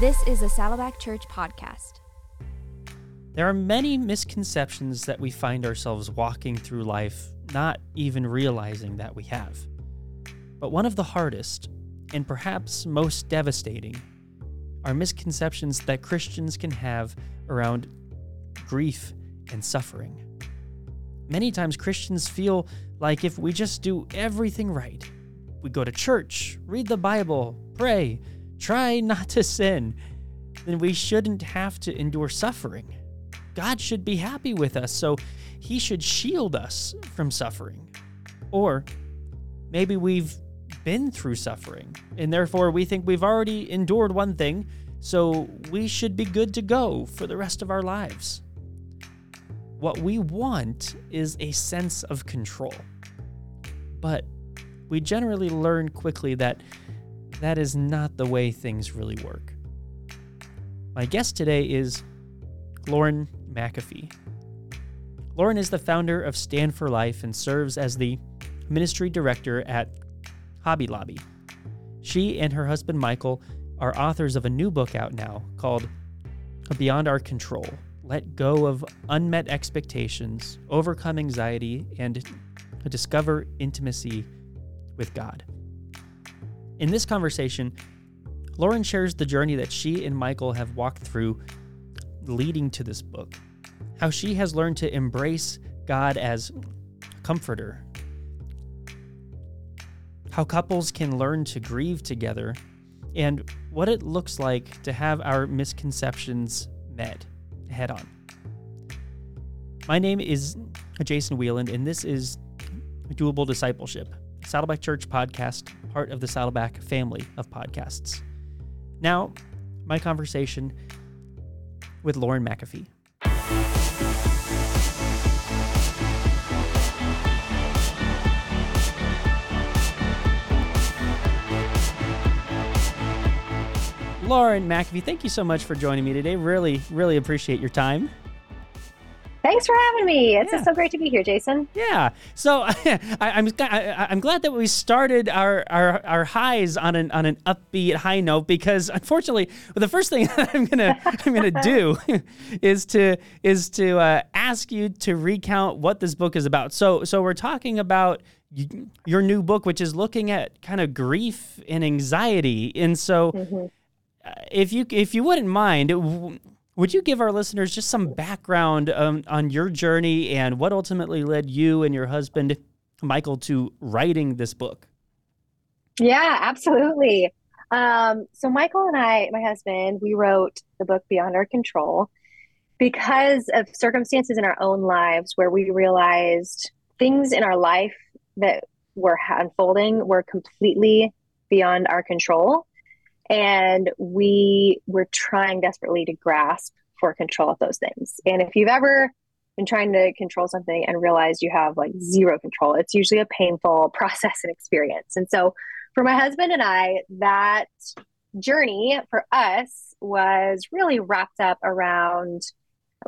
This is a Saddleback Church podcast. There are many misconceptions that we find ourselves walking through life not even realizing that we have. But one of the hardest, and perhaps most devastating, are misconceptions that Christians can have around grief and suffering. Many times Christians feel like if we just do everything right, we go to church, read the Bible, pray, try not to sin, then we shouldn't have to endure suffering. God should be happy with us, so he should shield us from suffering. Or maybe we've been through suffering, and therefore we think we've already endured one thing, so we should be good to go for the rest of our lives. What we want is a sense of control. But we generally learn quickly that that is not the way things really work. My guest today is Lauren McAfee. Lauren is the founder of Stand for Life and serves as the ministry director at Hobby Lobby. She and her husband Michael are authors of a new book out now called Beyond Our Control Let Go of Unmet Expectations, Overcome Anxiety, and Discover Intimacy with God. In this conversation, Lauren shares the journey that she and Michael have walked through leading to this book, how she has learned to embrace God as comforter, how couples can learn to grieve together, and what it looks like to have our misconceptions met head on. My name is Jason Wieland, and this is Doable Discipleship, Saddleback Church podcast, part of the Saddleback family of podcasts. Now, my conversation with Lauren McAfee. Lauren McAfee, thank you so much for joining me today. Really, really appreciate your time. Thanks for having me. It's yeah. just so great to be here, Jason. Yeah. So I, I'm I, I'm glad that we started our, our our highs on an on an upbeat high note because unfortunately, well, the first thing I'm gonna I'm gonna do is to is to uh, ask you to recount what this book is about. So so we're talking about your new book, which is looking at kind of grief and anxiety, and so. Mm-hmm. Uh, if you if you wouldn't mind, would you give our listeners just some background um, on your journey and what ultimately led you and your husband, Michael, to writing this book? Yeah, absolutely. Um, so, Michael and I, my husband, we wrote the book Beyond Our Control because of circumstances in our own lives where we realized things in our life that were unfolding were completely beyond our control and we were trying desperately to grasp for control of those things. And if you've ever been trying to control something and realized you have like zero control, it's usually a painful process and experience. And so for my husband and I, that journey for us was really wrapped up around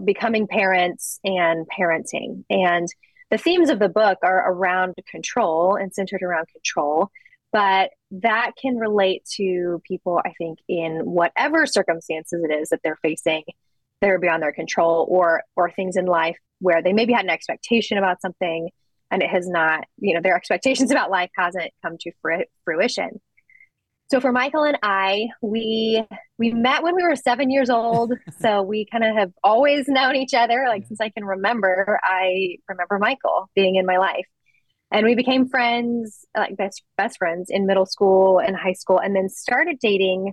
becoming parents and parenting. And the themes of the book are around control and centered around control but that can relate to people i think in whatever circumstances it is that they're facing that are beyond their control or or things in life where they maybe had an expectation about something and it has not you know their expectations about life hasn't come to fruition. So for michael and i we we met when we were seven years old. So we kind of have always known each other like since i can remember i remember michael being in my life and we became friends like best best friends in middle school and high school and then started dating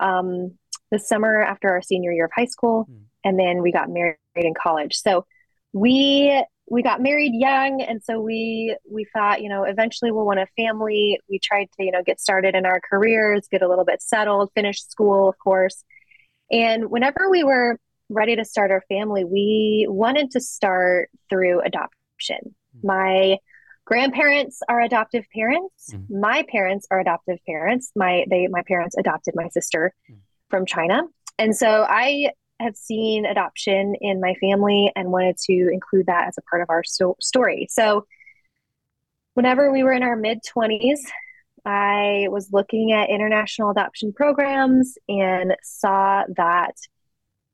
um, the summer after our senior year of high school mm. and then we got married in college so we we got married young and so we we thought you know eventually we'll want a family we tried to you know get started in our careers get a little bit settled finish school of course and whenever we were ready to start our family we wanted to start through adoption mm. my grandparents are adoptive parents mm. my parents are adoptive parents my they my parents adopted my sister mm. from china and so i have seen adoption in my family and wanted to include that as a part of our so- story so whenever we were in our mid 20s I was looking at international adoption programs and saw that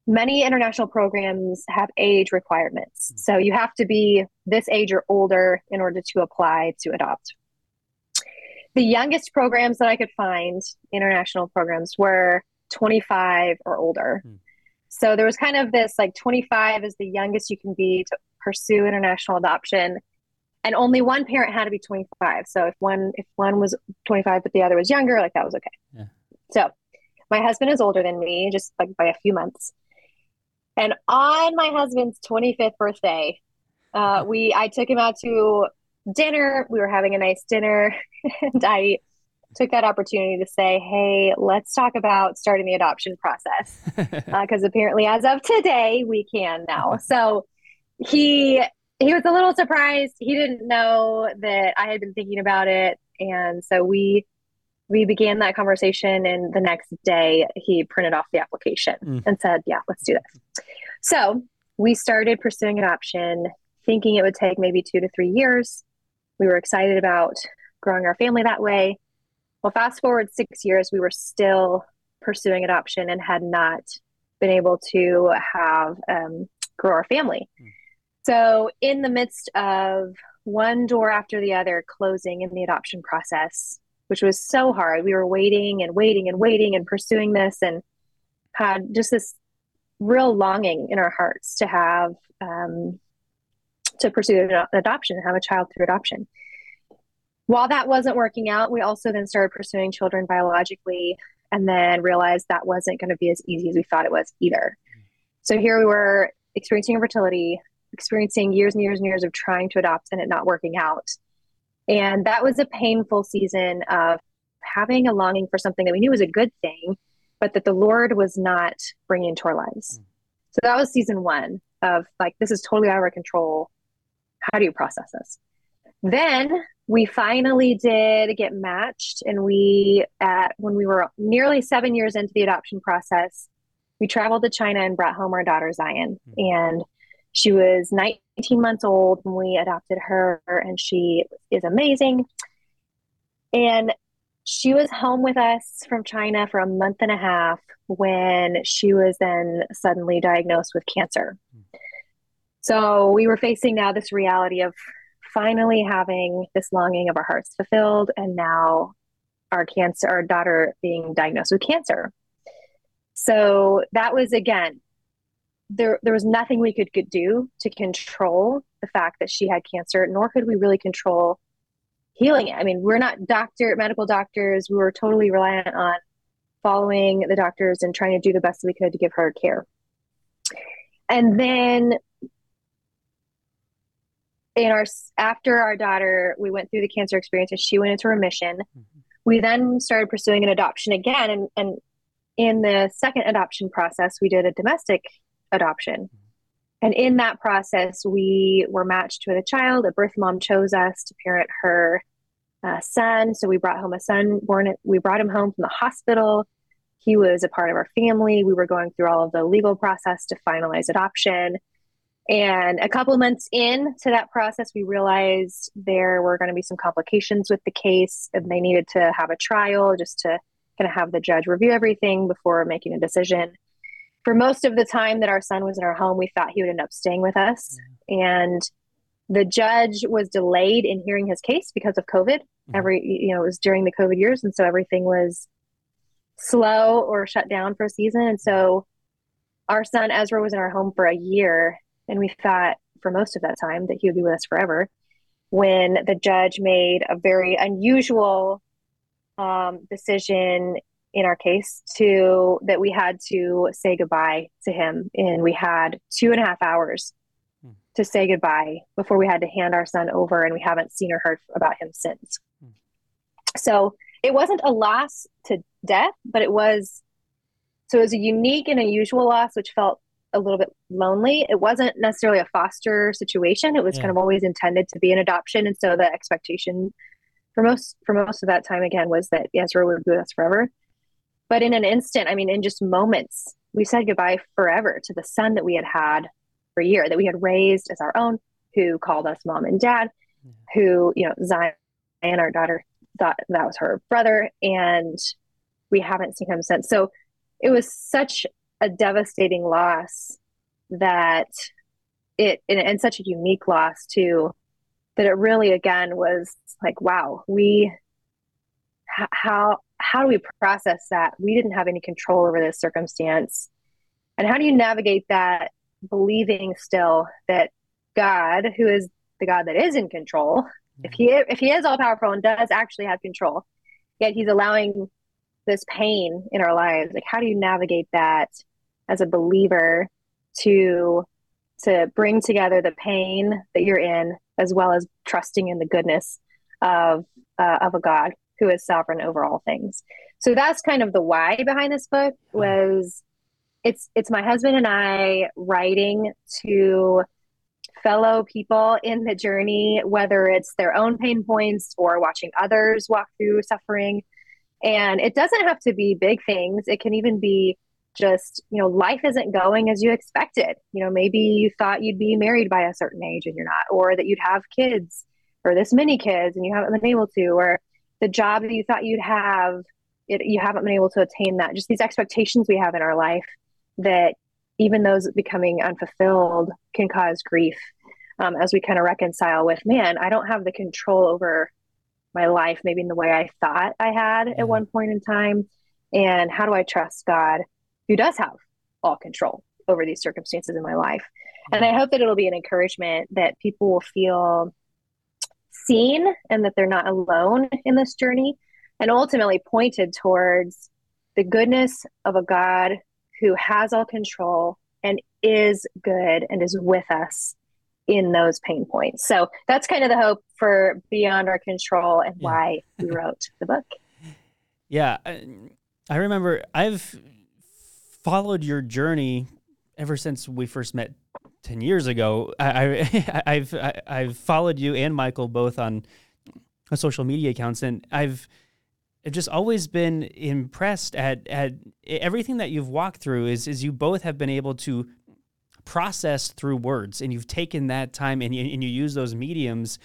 many international programs have age requirements. So you have to be this age or older in order to apply to adopt. The youngest programs that I could find, international programs, were 25 or older. Hmm. So there was kind of this like 25 is the youngest you can be to pursue international adoption. And only one parent had to be 25. So if one if one was 25 but the other was younger, like that was okay. Yeah. So my husband is older than me, just like by a few months. And on my husband's 25th birthday, uh, we I took him out to dinner. We were having a nice dinner, and I took that opportunity to say, "Hey, let's talk about starting the adoption process," because uh, apparently, as of today, we can now. So he he was a little surprised. He didn't know that I had been thinking about it, and so we we began that conversation and the next day he printed off the application mm. and said yeah let's do this so we started pursuing adoption thinking it would take maybe two to three years we were excited about growing our family that way well fast forward six years we were still pursuing adoption and had not been able to have um, grow our family mm. so in the midst of one door after the other closing in the adoption process which was so hard. We were waiting and waiting and waiting and pursuing this and had just this real longing in our hearts to have um, to pursue adoption and have a child through adoption. While that wasn't working out, we also then started pursuing children biologically and then realized that wasn't going to be as easy as we thought it was either. So here we were experiencing infertility, experiencing years and years and years of trying to adopt and it not working out. And that was a painful season of having a longing for something that we knew was a good thing, but that the Lord was not bringing into our lives. Mm. So that was season one of like, this is totally out of our control. How do you process this? Then we finally did get matched, and we, at when we were nearly seven years into the adoption process, we traveled to China and brought home our daughter Zion. Mm. And she was 19 months old when we adopted her, and she is amazing. And she was home with us from China for a month and a half when she was then suddenly diagnosed with cancer. So we were facing now this reality of finally having this longing of our hearts fulfilled, and now our cancer, our daughter being diagnosed with cancer. So that was again there there was nothing we could, could do to control the fact that she had cancer, nor could we really control healing it. I mean, we're not doctor medical doctors. We were totally reliant on following the doctors and trying to do the best we could to give her care. And then in our after our daughter, we went through the cancer experience and she went into remission. Mm-hmm. We then started pursuing an adoption again and and in the second adoption process, we did a domestic adoption. And in that process, we were matched with a child. A birth mom chose us to parent her uh, son. So we brought home a son born. we brought him home from the hospital. He was a part of our family. We were going through all of the legal process to finalize adoption. And a couple months into that process, we realized there were going to be some complications with the case, and they needed to have a trial just to kind of have the judge review everything before making a decision for most of the time that our son was in our home, we thought he would end up staying with us. And the judge was delayed in hearing his case because of COVID. Mm-hmm. Every, you know, it was during the COVID years. And so everything was slow or shut down for a season. And so our son Ezra was in our home for a year. And we thought for most of that time that he would be with us forever when the judge made a very unusual um, decision in our case to that we had to say goodbye to him and we had two and a half hours hmm. to say goodbye before we had to hand our son over and we haven't seen or heard about him since hmm. so it wasn't a loss to death but it was so it was a unique and unusual loss which felt a little bit lonely it wasn't necessarily a foster situation it was yeah. kind of always intended to be an adoption and so the expectation for most for most of that time again was that Ezra would be with us forever but in an instant, I mean, in just moments, we said goodbye forever to the son that we had had for a year, that we had raised as our own, who called us mom and dad, who, you know, Zion, and our daughter, thought that was her brother, and we haven't seen him since. So it was such a devastating loss that it and, and such a unique loss too that it really again was like wow we how how do we process that? We didn't have any control over this circumstance. And how do you navigate that believing still that god who is the god that is in control if he if he is all powerful and does actually have control yet he's allowing this pain in our lives like how do you navigate that as a believer to to bring together the pain that you're in as well as trusting in the goodness of uh, of a God who is sovereign over all things. So that's kind of the why behind this book hmm. was it's it's my husband and I writing to fellow people in the journey whether it's their own pain points or watching others walk through suffering. And it doesn't have to be big things. It can even be just you know life isn't going as you expected. You know maybe you thought you'd be married by a certain age and you're not or that you'd have kids or this many kids and you haven't been able to or the job that you thought you'd have it, you haven't been able to attain that. Just these expectations we have in our life that even those becoming unfulfilled can cause grief um, as we kind of reconcile with man i don't have the control over my life maybe in the way i thought i had at one point in time. And how do i trust god who does have all control over these circumstances in my life. And I hope that it'll be an encouragement that people will feel seen and that they're not alone in this journey and ultimately pointed towards the goodness of a God who has all control and is good and is with us in those pain points. So that's kind of the hope for Beyond Our Control and yeah. why we wrote the book. Yeah. Uh, I remember I've followed your journey ever since we first met 10 years ago. I, I, have I've followed you and Michael both on social media accounts, and I've just always been impressed at, at everything that you've walked through is, is you both have been able to process through words and you've taken that time and, and you use those mediums,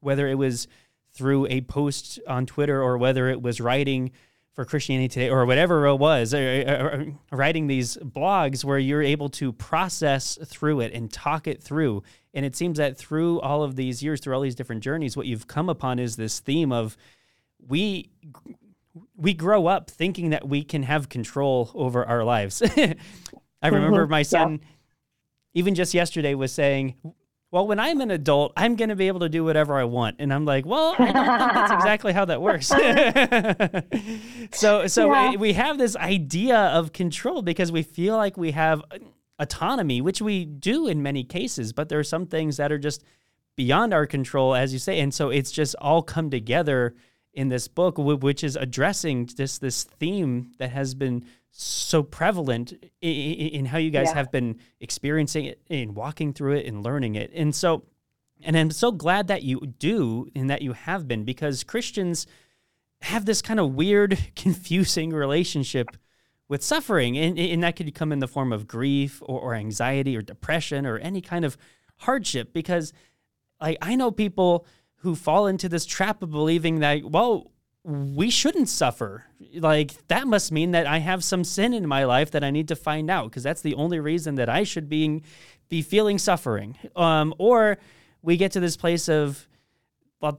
whether it was through a post on Twitter or whether it was writing for Christianity Today or whatever it was, or, or, writing these blogs where you're able to process through it and talk it through. And it seems that through all of these years, through all these different journeys, what you've come upon is this theme of we we grow up thinking that we can have control over our lives. I remember mm-hmm. my son, yeah. even just yesterday, was saying, well, when I'm an adult, I'm going to be able to do whatever I want. And I'm like, well, I don't think that's exactly how that works. so, so yeah. we have this idea of control because we feel like we have uh, autonomy, which we do in many cases, but there are some things that are just beyond our control, as you say. And so it's just all come together in this book, which is addressing just this theme that has been so prevalent in, in how you guys yeah. have been experiencing it and walking through it and learning it. And so, and I'm so glad that you do and that you have been because Christians have this kind of weird, confusing relationship with suffering. And, and that could come in the form of grief or, or anxiety or depression or any kind of hardship because like I know people who fall into this trap of believing that, well, we shouldn't suffer. Like that must mean that I have some sin in my life that I need to find out because that's the only reason that I should be be feeling suffering. Um, or we get to this place of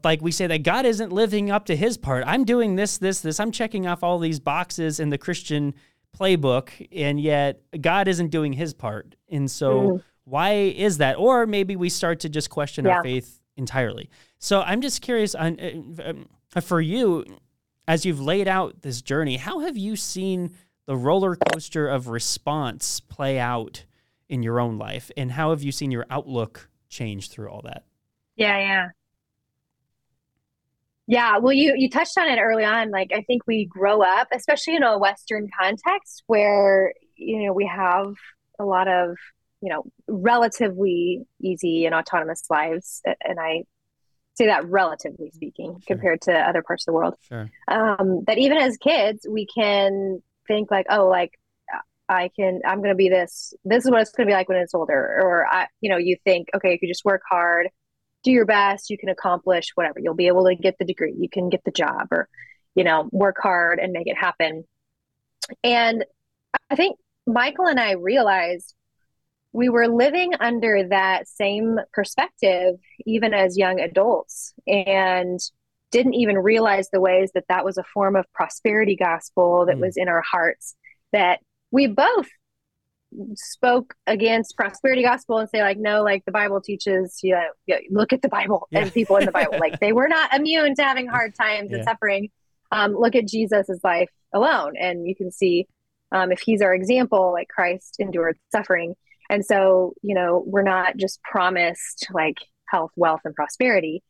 like we say that God isn't living up to his part. I'm doing this, this, this. I'm checking off all these boxes in the Christian playbook, and yet God isn't doing his part. And so, mm. why is that? Or maybe we start to just question yeah. our faith entirely. So, I'm just curious on. Uh, um, Uh, for you, as you've laid out this journey, how have you seen the roller coaster of response play out in your own life? And how have you seen your outlook change through all that? Yeah, yeah. Yeah, well, you you touched on it early on. Like, I think we grow up, especially in a Western context, where you know we have a lot of you know relatively easy and autonomous lives, and I say that relatively speaking sure. compared to other parts of the world. Sure. Um, that even as kids, we can think like, oh, like I can, I'm going to be this, this is what it's going to be like when it's older. Or I, you know, you think, okay, if you just work hard, do your best, you can accomplish whatever. You'll be able to get the degree, you can get the job, or, you know, work hard and make it happen. And I think Michael and I realized we were living under that same perspective even as young adults and didn't even realize the ways that that was a form of prosperity gospel that mm. was in our hearts that we both spoke against prosperity gospel and say like no like the bible teaches you know, look at the bible yeah. and people in the bible like they were not immune to having hard times yeah. and suffering um, look at jesus's life alone and you can see um, if he's our example like christ endured suffering and so, you know, we're not just promised like health, wealth, and prosperity.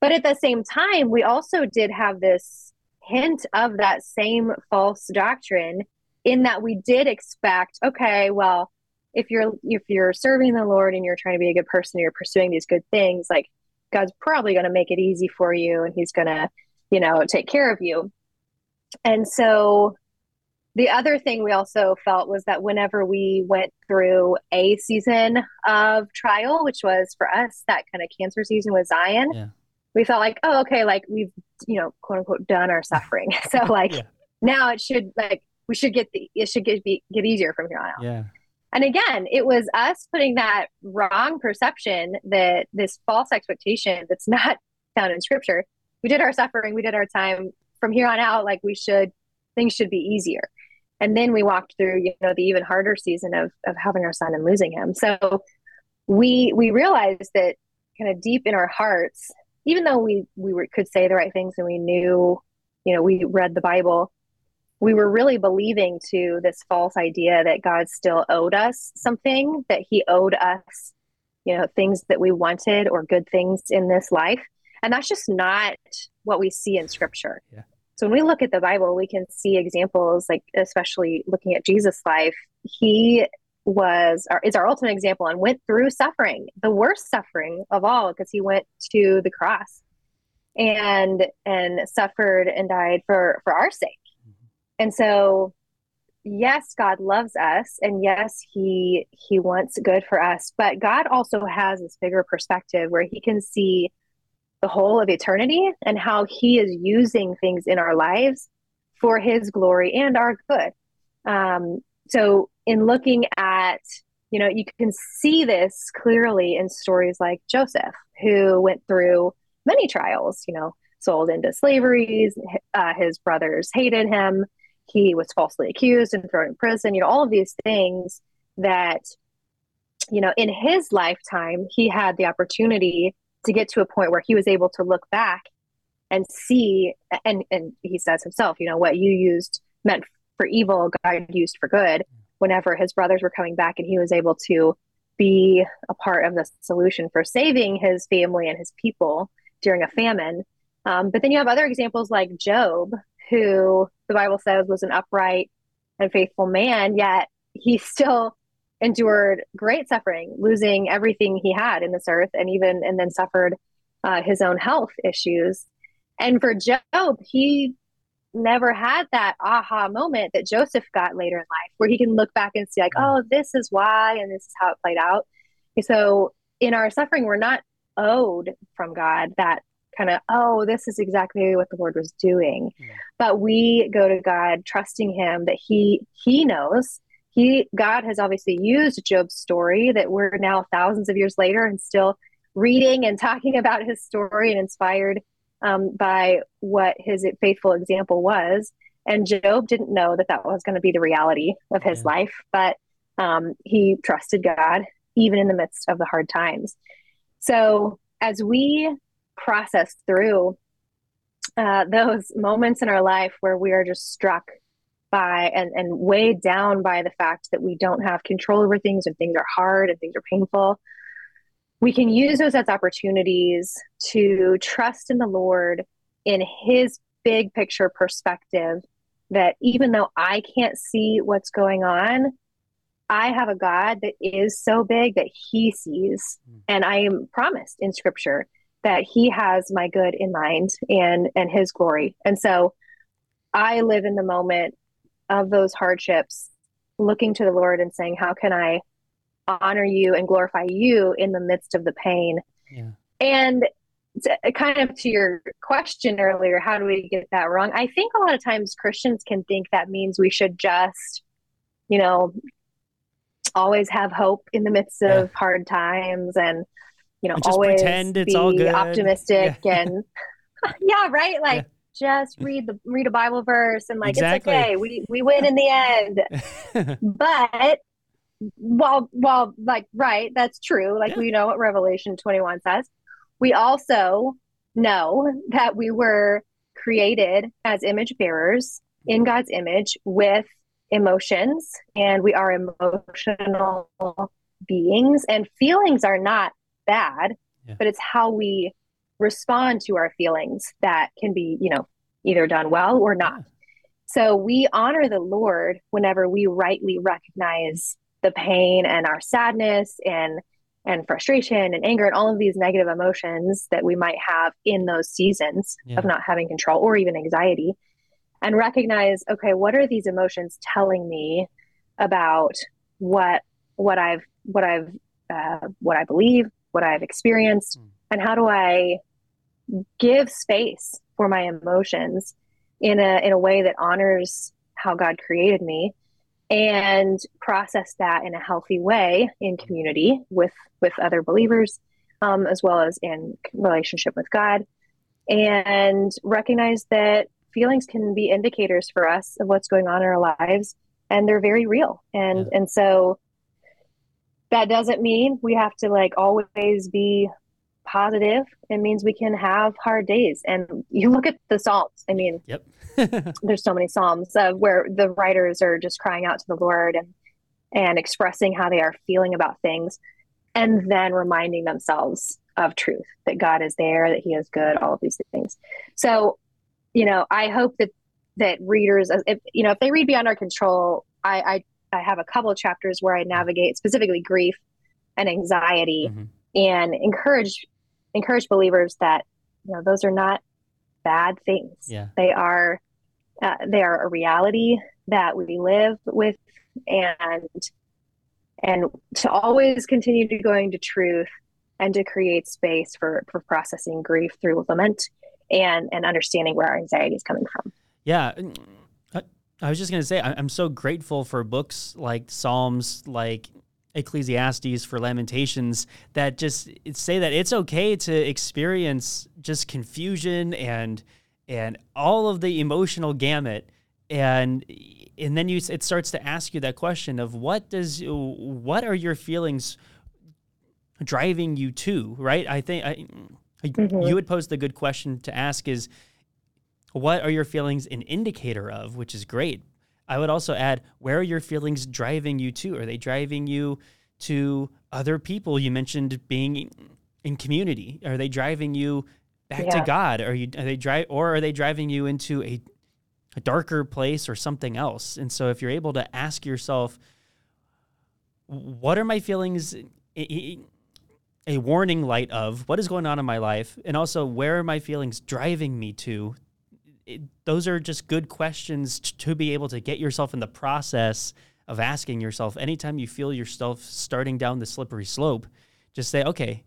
But at the same time, we also did have this hint of that same false doctrine in that we did expect, okay, well, if you're if you're serving the Lord and you're trying to be a good person, you're pursuing these good things, like God's probably going to make it easy for you and he's going to, you know, take care of you. And so the other thing we also felt was that whenever we went through a season of trial, which was for us that kind of cancer season with Zion, yeah. we felt like, oh, okay, like we've, you know, quote unquote, done our suffering. so like yeah. now it should like we should get the it should get be, get easier from here on out. Yeah. And again, it was us putting that wrong perception that this false expectation that's not found in scripture. We did our suffering, we did our time. From here on out, like we should things should be easier and then we walked through you know the even harder season of of having our son and losing him. So we we realized that kind of deep in our hearts even though we we were, could say the right things and we knew you know we read the bible we were really believing to this false idea that god still owed us something that he owed us you know things that we wanted or good things in this life. And that's just not what we see in scripture. Yeah. So when we look at the Bible, we can see examples like especially looking at Jesus' life, he was our, is our ultimate example and went through suffering, the worst suffering of all because he went to the cross and and suffered and died for for our sake. Mm-hmm. And so yes, God loves us and yes, he he wants good for us, but God also has this bigger perspective where he can see the whole of eternity and how he is using things in our lives for his glory and our good. Um, so, in looking at, you know, you can see this clearly in stories like Joseph, who went through many trials, you know, sold into slavery, uh, his brothers hated him, he was falsely accused and thrown in prison, you know, all of these things that, you know, in his lifetime, he had the opportunity to get to a point where he was able to look back and see and and he says himself you know what you used meant for evil god used for good whenever his brothers were coming back and he was able to be a part of the solution for saving his family and his people during a famine. Um, but then you have other examples like Job who the bible says was an upright and faithful man yet he still endured great suffering, losing everything he had in this earth, and even and then suffered uh, his own health issues. And for Job, he never had that aha moment that Joseph got later in life, where he can look back and see, like, oh, this is why, and this is how it played out. So in our suffering, we're not owed from God that kind of, oh, this is exactly what the Lord was doing. Yeah. But we go to God trusting him that he he knows he God has obviously used Job's story that we're now thousands of years later and still reading and talking about his story and inspired um, by what his faithful example was. And Job didn't know that that was going to be the reality of his yeah. life, but um, he trusted God even in the midst of the hard times. So as we process through uh, those moments in our life where we are just struck by and, and weighed down by the fact that we don't have control over things and things are hard and things are painful, we can use those as opportunities to trust in the Lord in His big picture perspective. That even though I can't see what's going on, I have a God that is so big that He sees. Mm. And I am promised in Scripture that He has my good in mind and and His glory. And so I live in the moment of those hardships, looking to the Lord and saying, How can I honor you and glorify you in the midst of the pain? Yeah. and to, kind of to your question earlier, how do we get that wrong? I think a lot of times Christians can think that means we should just, you know, always have hope in the midst of yeah. hard times and, you know, always pretend it's all good. optimistic yeah. and yeah, right. Like. Just mm. read the read a Bible verse and like exactly. it's okay. We we win in the end. but while while like right, that's true. Like we know what Revelation 21 says we also know that we were created as image bearers in God's image with emotions, and we are emotional beings, and feelings are not bad, yeah. but it's how we respond to our feelings that can be, you know, either done well or not. So we honor the Lord whenever we rightly recognize the pain and our sadness and and frustration and anger and all of these negative emotions that we might have in those seasons yeah. of not having control or even anxiety and recognize okay what are these emotions telling me about what what i've what i've uh, what i believe what i've experienced mm. and how do i give space for my emotions in a in a way that honors how god created me and process that in a healthy way in community with with other believers um, as well as in relationship with god and recognize that feelings can be indicators for us of what's going on in our lives and they're very real and yeah. and so that doesn't mean we have to like always be positive it means we can have hard days and you look at the psalms i mean yep there's so many psalms uh, where the writers are just crying out to the Lord and and expressing how they are feeling about things, and then reminding themselves of truth that God is there, that He is good, all of these things. So, you know, I hope that that readers, if you know, if they read Beyond Our Control, I I, I have a couple of chapters where I navigate specifically grief and anxiety, mm-hmm. and encourage encourage believers that you know those are not bad things. Yeah. They are uh, they are a reality that we live with and and to always continue to going to truth and to create space for for processing grief through lament and and understanding where our anxiety is coming from yeah I, I was just going to say i'm so grateful for books like psalms like ecclesiastes for lamentations that just say that it's okay to experience just confusion and and all of the emotional gamut and and then you it starts to ask you that question of what does what are your feelings driving you to right i think I, mm-hmm. you would pose the good question to ask is what are your feelings an indicator of which is great i would also add where are your feelings driving you to are they driving you to other people you mentioned being in community are they driving you back yeah. to God? Are you are they drive or are they driving you into a a darker place or something else? And so if you're able to ask yourself, what are my feelings? A warning light of what is going on in my life, and also where are my feelings driving me to? It, those are just good questions to be able to get yourself in the process of asking yourself anytime you feel yourself starting down the slippery slope just say okay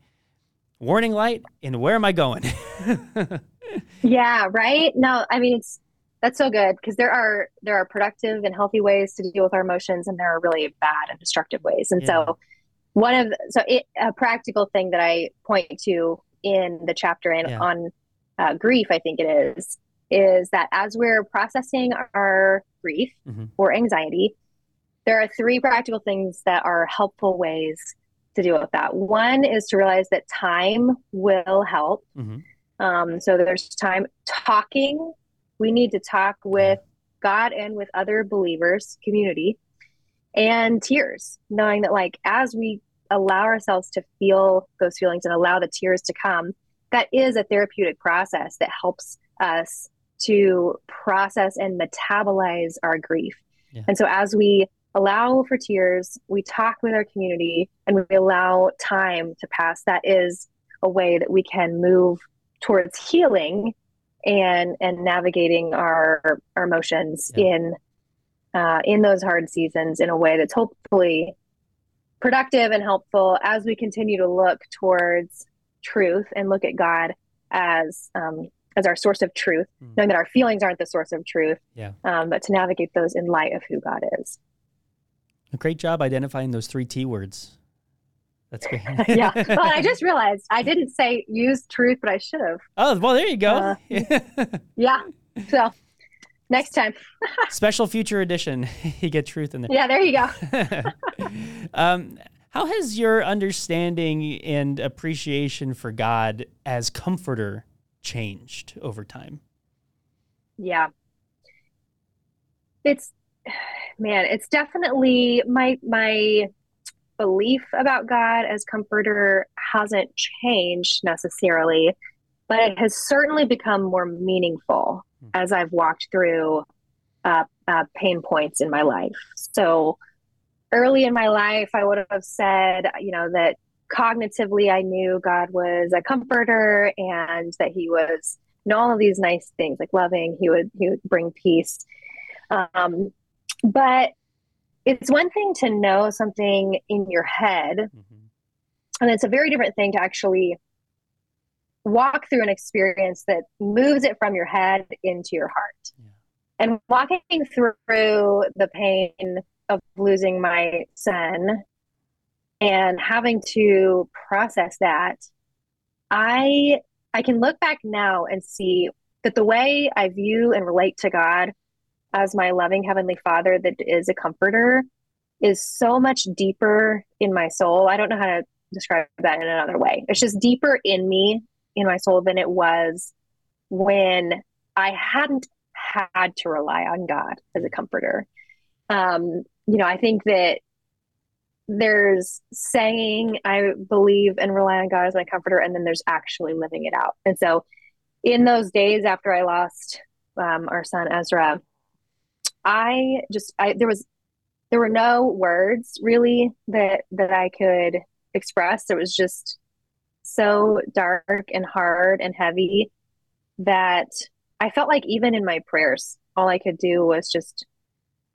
warning light and where am I going? yeah, right? No, I mean it's that's so good because there are there are productive and healthy ways to deal with our emotions and there are really bad and destructive ways. And yeah. so one of so it, a practical thing that I point to in the chapter in yeah. on uh, grief, I think it is, is that as we're processing our grief mm-hmm. or anxiety, there are three practical things that are helpful ways to deal with that. One is to realize that time will help. Mm-hmm. Um, so there's time talking. We need to talk with God and with other believers, community, and tears, knowing that, like, as we allow ourselves to feel those feelings and allow the tears to come, that is a therapeutic process that helps us to process and metabolize our grief. Yeah. And so, as we allow for tears, we talk with our community, and we allow time to pass. That is a way that we can move towards healing and and navigating our our emotions yeah. in uh, in those hard seasons in a way that's hopefully productive and helpful as we continue to look towards truth and look at God as um, as our source of truth, Mm. knowing that our feelings aren't the source of truth, Yeah. um, but to navigate those in light of who God is. A great job identifying those three T words. That's great. yeah. Well, I just realized I didn't say use truth, but I should have. Oh, well, there you go. Uh, Yeah. So next time. Special future edition. you get truth in there. Yeah, there you go. um, how has your understanding and appreciation for God as comforter changed over time? Yeah. It's man, it's definitely my my belief about God as comforter hasn't changed necessarily, but it has certainly become more meaningful Hmm. as I've walked through uh, uh, pain points in my life. So early in my life, I would have said, you know, that cognitively I knew God was a comforter and that He was and all of these nice things like loving he would he would bring peace um, but it's one thing to know something in your head Mhm. and it's a very different thing to actually walk through an experience that moves it from your head into your heart Yeah. and walking through the pain of losing my son and having to process that i i can look back now and see that the way i view and relate to god as my loving heavenly father that is a comforter is so much deeper in my soul. I don't know how to describe that in another way. It's just deeper in me in my soul than it was when i hadn't had to rely on god as a comforter. Um you know i think that there's saying I believe and rely on God as my comforter, and then there's actually living it out. And so, in those days after I lost um, our son Ezra, I just I there was there were no words really that that I could express. It was just so dark and hard and heavy that I felt like even in my prayers, all I could do was just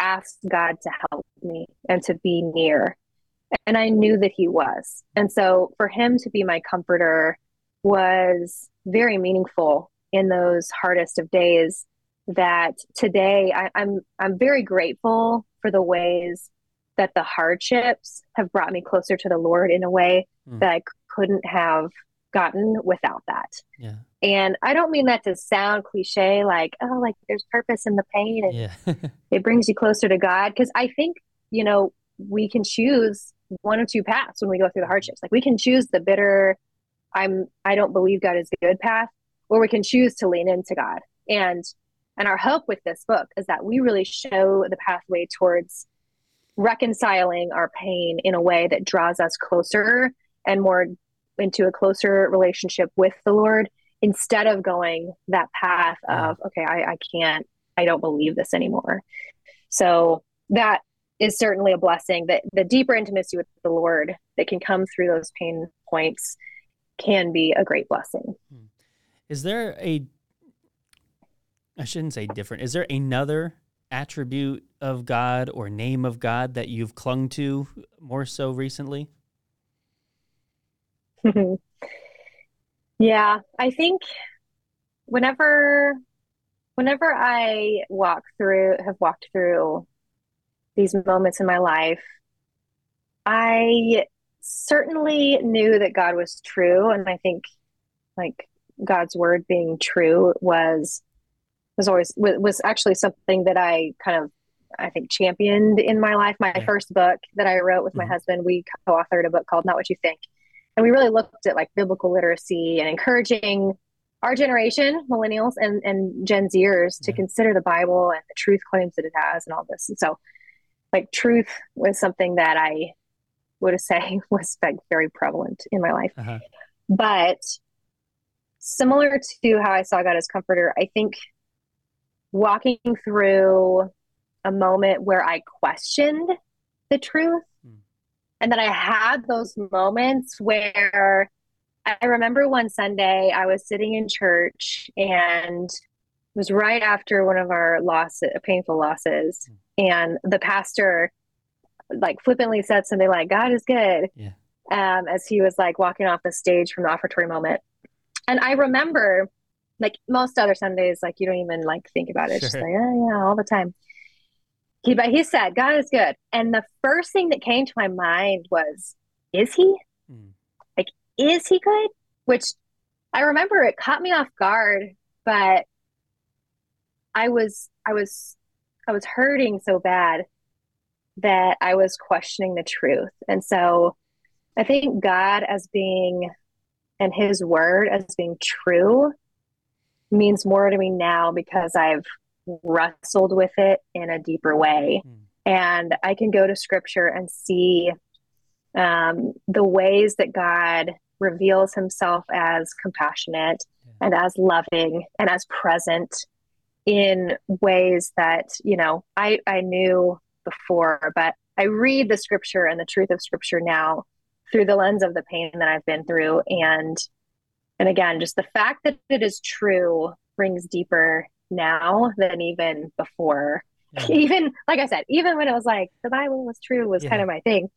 ask God to help me and to be near and I knew that he was. And so for him to be my comforter was very meaningful in those hardest of days that today I, I'm I'm very grateful for the ways that the hardships have brought me closer to the Lord in a way Mm. that I couldn't have gotten without that. Yeah. And I don't mean that to sound cliche like, oh, like there's purpose in the pain and Yeah. it brings you closer to God. Because I think, you know, we can choose one of two paths when we go through the hardships. Like we can choose the bitter, I'm I don't believe God is good path, or we can choose to lean into God. And and our hope with this book is that we really show the pathway towards reconciling our pain in a way that draws us closer and more into a closer relationship with the Lord instead of going that path of, okay, I, I can't, I don't believe this anymore. So that is certainly a blessing that the deeper intimacy with the Lord that can come through those pain points can be a great blessing. Hmm. Is there a I shouldn't say different. Is there another attribute of God or name of God that you've clung to more so recently? yeah, I think whenever whenever I walk through have walked through these moments in my life, I certainly knew that God was true and I think like God's word being true was was always was, was actually something that I kind of I think championed in my life. My Yeah. first book that I wrote with my Mhm. husband, we co-authored a book called Not What You Think. And we really looked at like biblical literacy and encouraging our generation, millennials and, and Gen Zers, to Yeah. consider the Bible and the truth claims that it has and all this. And so like truth was something that I would say was like very prevalent in my life. Uh-huh. But similar to how I saw God as comforter, I think walking through a moment where I questioned the truth Hmm. and then I had those moments where I remember one Sunday I was sitting in church and was right after one of our losses, painful losses, and the pastor like flippantly said something like, God is good. Yeah. um, as he was like walking off the stage from the offertory moment. And I remember, like most other Sundays, like you don't even like think about it. It's just like, oh, yeah, all the time. He, but he said, God is good. And the first thing that came to my mind was, is he? Mm. Like, is he good? Which I remember it caught me off guard, but I was, I was, I was hurting so bad that I was questioning the truth. And so I think God as being and his word as being true means more to me now because I've wrestled with it in a deeper way. Mm. And I can go to scripture and see um, the ways that God reveals himself as compassionate yeah. and as loving and as present in ways that, you know, I, I knew before, but I read the scripture and the truth of scripture now through the lens of the pain that I've been through. And and again, just the fact that it is true rings deeper now than even before. Yeah. Even like I said, even when it was like the Bible was true was yeah. kind of my thing.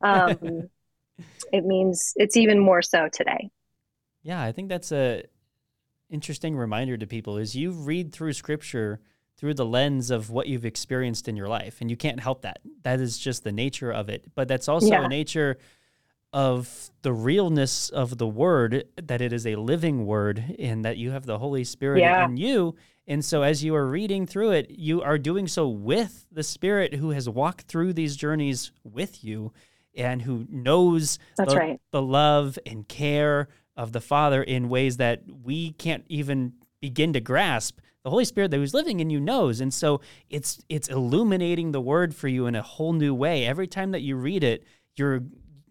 Um, it means it's even more so today. Yeah, I think that's a interesting reminder to people is you read through scripture through the lens of what you've experienced in your life and you can't help that. That is just the nature of it. But that's also yeah. a nature of the realness of the word that it is a living word and that you have the holy spirit yeah. in you and so as you are reading through it you are doing so with the spirit who has walked through these journeys with you and who knows That's the, right. the love and care of the father in ways that we can't even begin to grasp the holy spirit that was living in you knows and so it's it's illuminating the word for you in a whole new way every time that you read it you're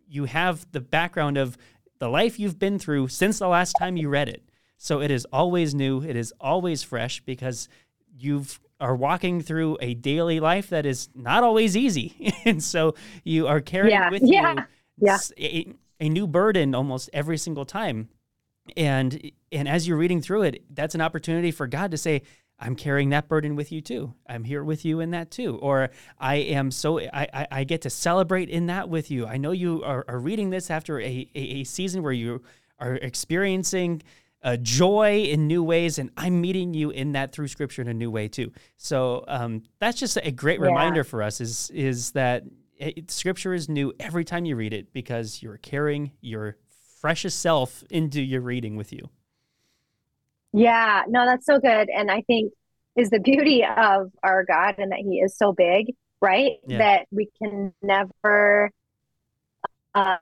you have the background of the life you've been through since the last time you read it. So it is always new, it is always fresh because you've are walking through a daily life that is not always easy. and so you are carrying yeah. with yeah. you yeah. A, new burden almost every single time. And and as you're reading through it, that's an opportunity for God to say, I'm carrying that burden with you too. I'm here with you in that too. Or I am so, I, I, I get to celebrate in that with you. I know you are, are reading this after a, a, a, season where you are experiencing uh, joy in new ways, and I'm meeting you in that through scripture in a new way too. So um, that's just a great yeah. reminder for us is, is that it, scripture is new every time you read it because you're carrying your freshest self into your reading with you. Yeah, no, that's so good. And I think is the beauty of our God and that He is so big, right? Yeah. That we can never uh,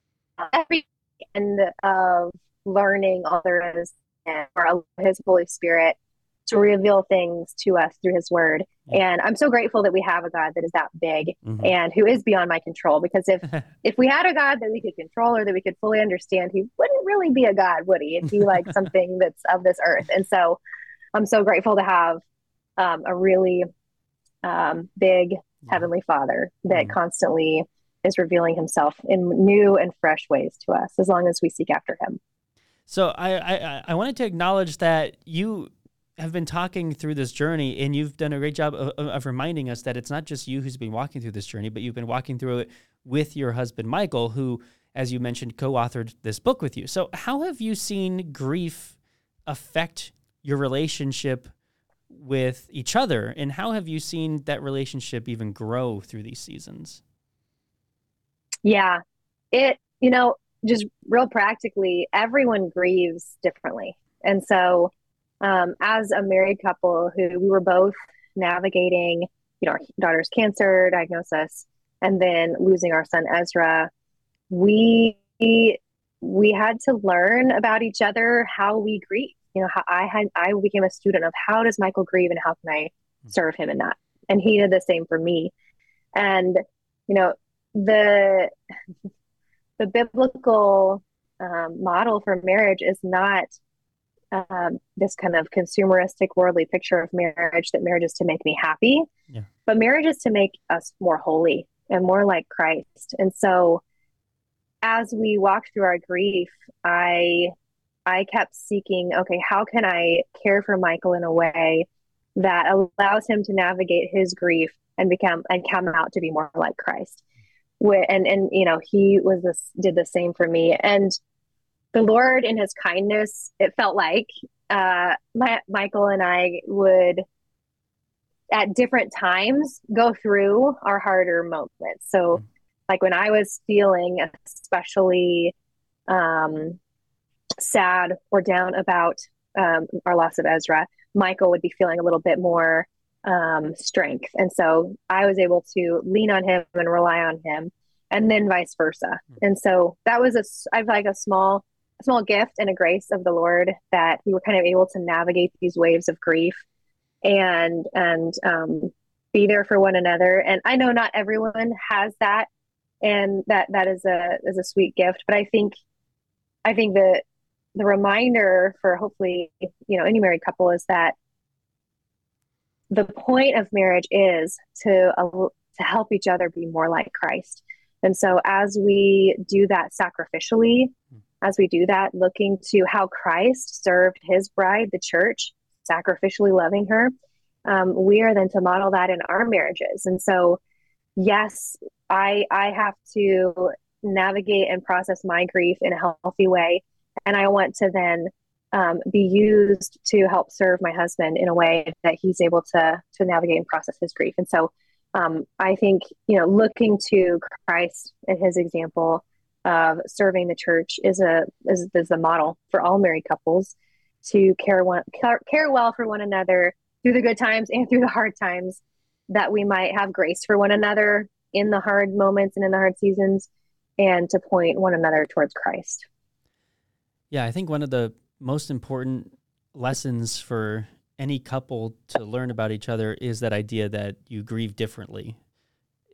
every end of learning all there is or His Holy Spirit to reveal things to us through his word. And I'm so grateful that we have a God that is that big mm-hmm. and who is beyond my control because if if we had a God that we could control or that we could fully understand, he wouldn't really be a God, would he? It'd be like something that's of this earth. And so I'm so grateful to have um, a really um, big heavenly father that mm-hmm. constantly is revealing himself in new and fresh ways to us as long as we seek after him. So I, I, I wanted to acknowledge that you have been talking through this journey, and you've done a great job of, of, reminding us that it's not just you who's been walking through this journey, but you've been walking through it with your husband, Michael, who, as you mentioned, co authored this book with you. So, how have you seen grief affect your relationship with each other, and how have you seen that relationship even grow through these seasons? Yeah, it, you know, just real practically, everyone grieves differently. And so, um, as a married couple who we were both navigating, you know, our daughter's cancer diagnosis and then losing our son Ezra, we we had to learn about each other how we grieve. You know, how I had I became a student of how does Michael grieve and how can I hmm. serve him in that. And he did the same for me. And you know, the the biblical um, model for marriage is not um, this kind of consumeristic worldly picture of marriage that marriage is to make me happy. Yeah. but marriage is to make us more holy and more like christ. And so as we walked through our grief i i kept seeking okay how can i care for michael in a way that allows him to navigate his grief and become and come out to be more like christ? With and and you know he was this did the same for me. And the lord in his kindness it felt like uh my, michael and i would at different times go through our harder moments so mm-hmm. like when i was feeling especially um sad or down about um, our loss of ezra michael would be feeling a little bit more um, strength. And so I was able to lean on him and rely on him, and then vice versa. Hmm. And so that was a I've like a small small gift and a grace of the Lord that we were kind of able to navigate these waves of grief and and um, be there for one another. And I know not everyone has that, and that that is a is a sweet gift. But I think I think that the reminder for hopefully you know any married couple is that the point of marriage is to uh, to help each other be more like Christ. And so as we do that sacrificially, as we do that looking to how Christ served his bride, the church, sacrificially loving her, um, we are then to model that in our marriages. And so yes, I I have to navigate and process my grief in a healthy way and I want to then um, be used to help serve my husband in a way that he's able to to navigate and process his grief. And so um, I think you know looking to Christ and his example of serving the church is a is, is a model for all married couples to care one care, care well for one another through the good times and through the hard times that we might have grace for one another in the hard moments and in the hard seasons and to point one another towards Christ. Yeah, I think one of the most important lessons for any couple to learn about each other is that idea that you grieve differently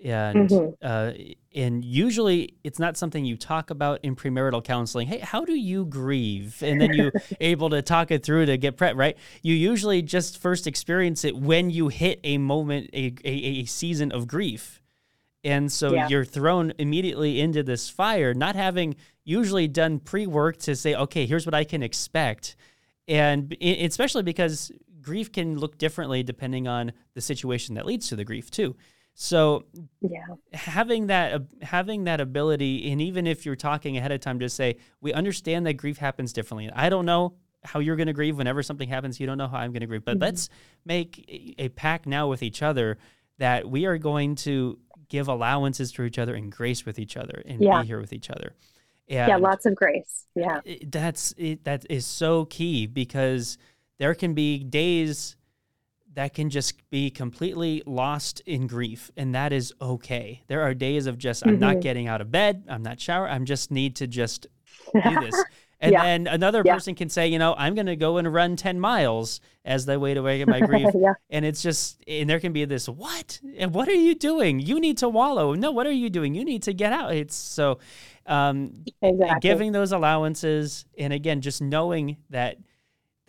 and mm-hmm. uh, and usually it's not something you talk about in premarital counseling. Hey, how do you grieve? And then you able to talk it through to get prep right. You usually just first experience it when you hit a moment, a a, a season of grief, and so yeah. you're thrown immediately into this fire, not having usually done pre work to say, okay, here's what I can expect. And especially because grief can look differently depending on the situation that leads to the grief, too. So yeah, having that having that ability, and even if you're talking ahead of time, to say we understand that grief happens differently. I don't know how you're going to grieve whenever something happens. You don't know how I'm going to grieve, but mm-hmm. let's make a pact now with each other that we are going to give allowances to each other and grace with each other and yeah. be here with each other. And yeah, lots of grace. Yeah. That's it, that is so key because there can be days that can just be completely lost in grief and that is okay. There are days of just I'm mm-hmm. not getting out of bed, I'm not shower, I'm just need to just do this. And yeah. then another yeah. person can say, you know, I'm going to go and run 10 miles as the way to get my grief. yeah. And it's just, and there can be this, what? And what are you doing? You need to wallow. No, what are you doing? You need to get out. It's so, um, exactly. giving those allowances. And again, just knowing that,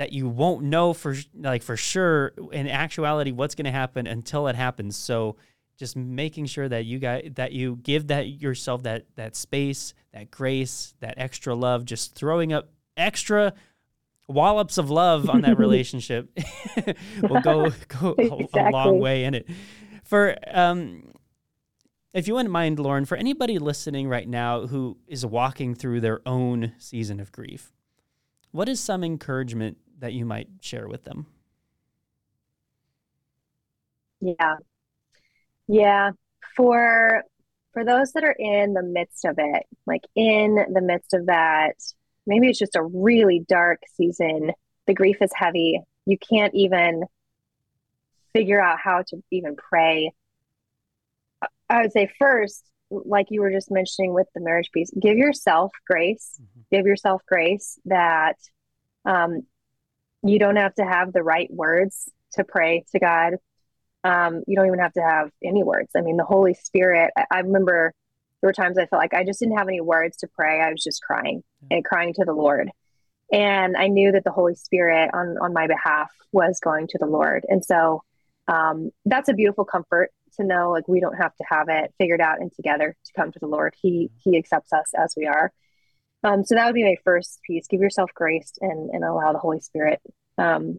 that you won't know for like for sure in actuality what's going to happen until it happens. So just making sure that you got that you give that yourself that that space, that grace, that extra love, just throwing up extra wallops of love on that relationship will go go exactly. a, long way in it. For um if you wouldn't mind, Lauren, for anybody listening right now who is walking through their own season of grief, what is some encouragement that you might share with them? Yeah. Yeah. For for those that are in the midst of it, like in the midst of that, maybe it's just a really dark season. The grief is heavy. You can't even figure out how to even pray. I would say first, like you were just mentioning with the marriage piece, give yourself grace. Mm-hmm. Give yourself grace that um, you don't have to have the right words to pray to God um, you don't even have to have any words. I mean, the Holy Spirit, I, I, remember there were times I felt like I just didn't have any words to pray. I was just crying and crying to the Lord. And I knew that the Holy Spirit on, on my behalf was going to the Lord. And so um, that's a beautiful comfort to know like we don't have to have it figured out and together to come to the Lord. He He accepts us as we are. Um, so that would be my first piece. Give yourself grace and, and allow the Holy Spirit. Um,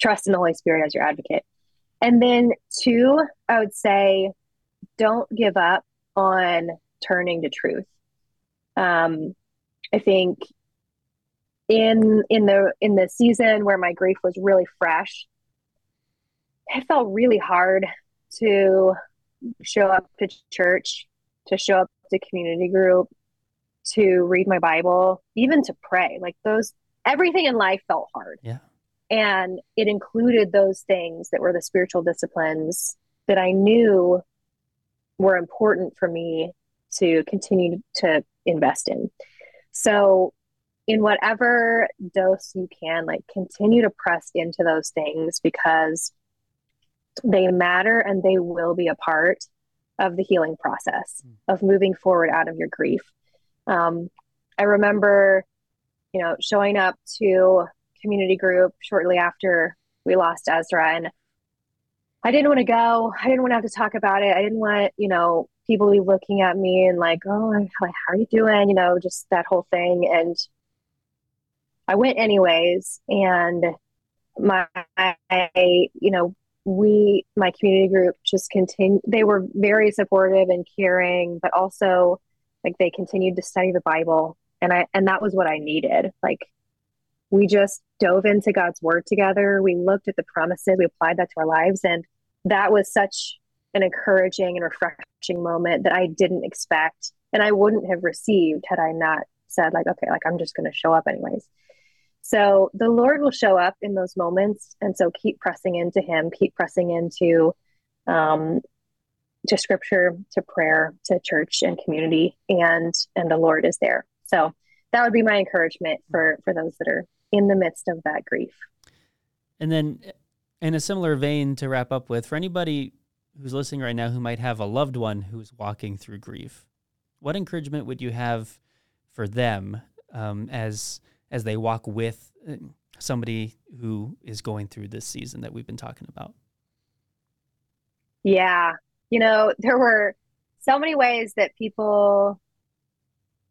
trust in the Holy Spirit as your advocate. And then two, I would say don't give up on turning to truth. Um, I think in in the in the season where my grief was really fresh, it felt really hard to show up to church, to show up to community group, to read my Bible, even to pray. Like those everything in life felt hard. Yeah. And it included those things that were the spiritual disciplines that I knew were important for me to continue to invest in. So, in whatever dose you can, like continue to press into those things because they matter and they will be a part of the healing process hmm. of moving forward out of your grief. Um, I remember, you know, showing up to community group shortly after we lost Ezra and I didn't want to go. I didn't want to have to talk about it. I didn't want, you know, people be looking at me and like, oh, like, how are you doing? You know, just that whole thing. And I went anyways. And my, you know, we, my community group just continued, they were very supportive and caring, but also like they continued to study the Bible. And I, and that was what I needed. Like, we just dove into God's word together. We looked at the promises, we applied that to our lives. And that was such an encouraging and refreshing moment that I didn't expect and I wouldn't have received had I not said, like, okay, like I'm just going to show up anyways. So the Lord will show up in those moments. And so keep pressing into Him, keep pressing into um, to scripture, to prayer, to church and community, and and the Lord is there. So that would be my encouragement for for those that are in the midst of that grief. And then, in a similar vein to wrap up with, for anybody who's listening right now who might have a loved one who's walking through grief, what encouragement would you have for them um, as as they walk with uh, somebody who is going through this season that we've been talking about? Yeah, you know, there were so many ways that people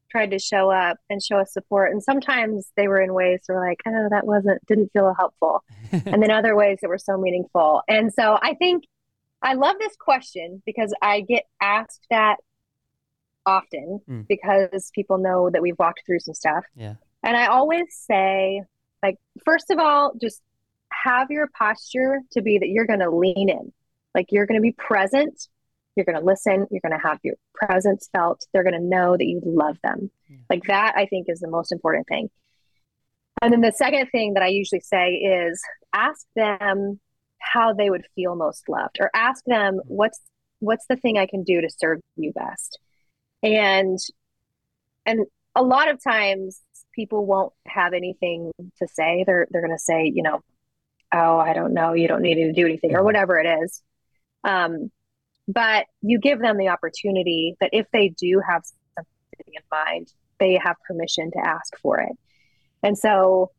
tried to show up and show us support. And sometimes they were in ways that were like, oh, that wasn't, didn't feel helpful. and then other ways that were so meaningful. And so I think I love this question because I get asked that often mm. because people know that we've walked through some stuff. Yeah. And I always say, like, first of all, just have your posture to be that you're going to lean in, like, you're going to be present you're going to listen. You're going to have your presence felt. They're going to know that you love them. Yeah. Like that, I think, is the most important thing. And then the second thing that I usually say is ask them how they would feel most loved, or ask them mm-hmm. what's what's the thing I can do to serve you best. And and a lot of times people won't have anything to say. They're they're going to say, you know, oh, I don't know, you don't need to do anything, or mm-hmm. whatever it is. Um, but you give them the opportunity that if they do have something in mind, they have permission to ask for it. And so,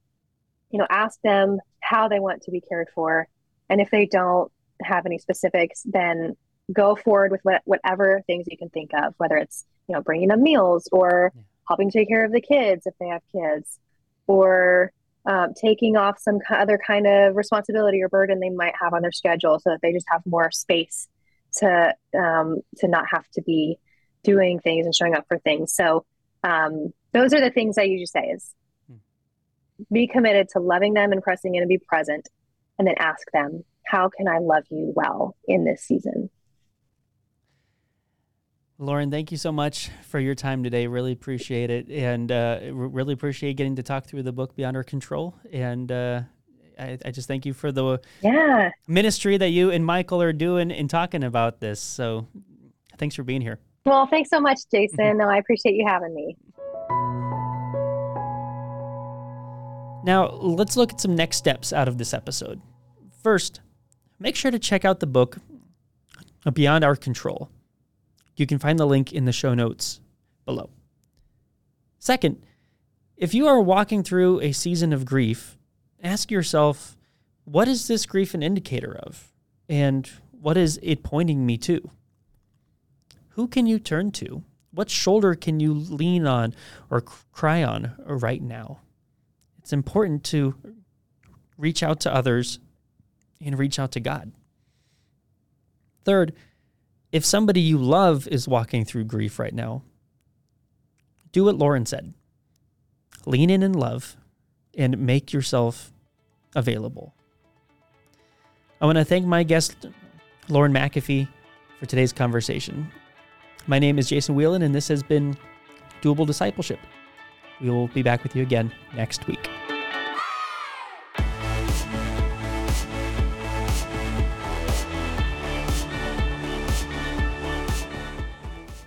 you know, ask them how they want to be cared for. And if they don't have any specifics, then go forward with what, whatever things you can think of, whether it's, you know, bringing them meals or helping take care of the kids if they have kids or um, taking off some other kind of responsibility or burden they might have on their schedule so that they just have more space to um, to not have to be doing things and showing up for things. So um, those are the things I usually say is hmm. be committed to loving them and pressing in and be present, and then ask them, how can I love you well in this season? Lauren, thank you so much for your time today. Really appreciate it, and uh, really appreciate getting to talk through the book Beyond Our Control. And uh, I, I just thank you for the yeah ministry that you and Michael are doing in talking about this. So thanks for being here. Well, thanks so much, Jason. no, I appreciate you having me. Now, let's look at some next steps out of this episode. First, make sure to check out the book Beyond Our Control. You can find the link in the show notes below. Second, if you are walking through a season of grief ask yourself, what is this grief an indicator of? And what is it pointing me to? Who can you turn to? What shoulder can you lean on or cry on right now? It's important to reach out to others and reach out to God. Third, If somebody you love is walking through grief right now, do what Lauren said lean in in love and make yourself available. I want to thank my guest, Lauren McAfee, for today's conversation. My name is Jason Wieland, and this has been Doable Discipleship. We will be back with you again next week.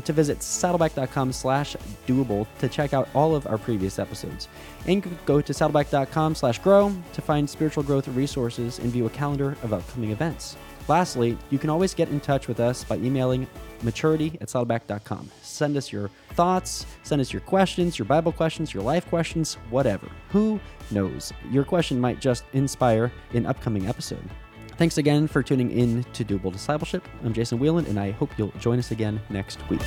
to visit saddleback.com slash doable to check out all of our previous episodes. And go to saddleback.com slash grow to find spiritual growth resources and view a calendar of upcoming events. Lastly, you can always get in touch with us by emailing maturity at saddleback.com. Send us your thoughts, send us your questions, your Bible questions, your life questions, whatever. Who knows? Your question might just inspire an upcoming episode. Thanks again for tuning in to Doable Discipleship. I'm Jason Wieland, and I hope you'll join us again next week.